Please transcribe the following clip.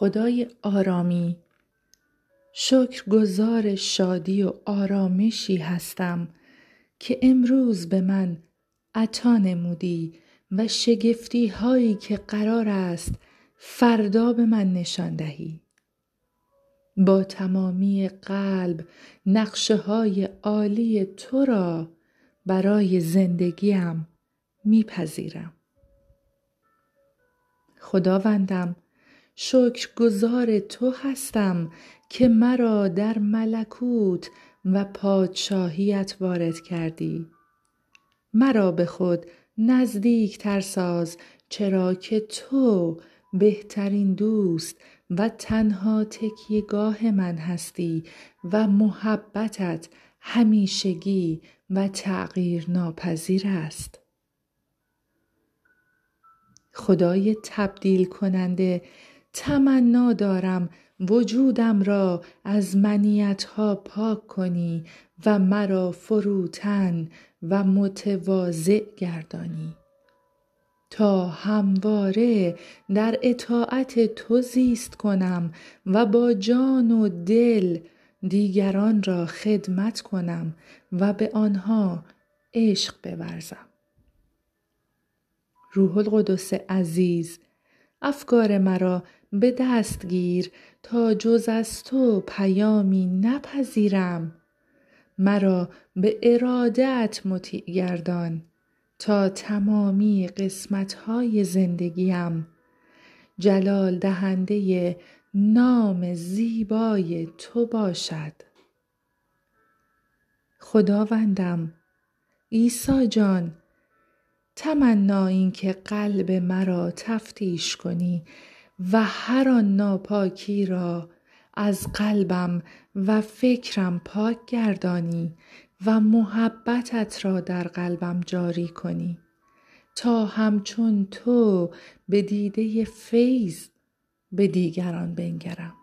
خدای آرامی. شکرگزار شادی و آرامشی هستم که امروز به من عطا نمودی و شگفتی هایی که قرار است فردا به من نشان دهی. با تمامی قلب نقشه های عالی تو را برای زندگیم میپذیرم. خداوندم شکرگزار تو هستم که مرا در ملکوت و پادشاهیت وارد کردی. مرا به خود نزدیکتر ساز چرا که تو بهترین دوست و تنها تکیهگاه من هستی و محبتت همیشگی و تغییر ناپذیر است. خدای تبدیل کننده تمنا دارم وجودم را از منیتها پاک کنی و مرا فروتن و متواضع گردانی. تا همواره در اطاعت تو زیست کنم و با جان و دل دیگران را خدمت کنم و به آنها عشق بورزم. روح القدس عزیز افکار مرا به دست گیر تا جز از تو پیامی نپذیرم. مرا به ارادت مطیع گردان تا تمامی قسمت های زندگیم. جلال دهنده نام زیبای تو باشد. خداوندم عیسی جان تمنا این که قلب مرا تفتیش کنی. و هر آن ناپاکی را از قلبم و فکرم پاک گردانی و محبتت را در قلبم جاری کنی. تا همچون تو به دیده فیض به دیگران بنگرم.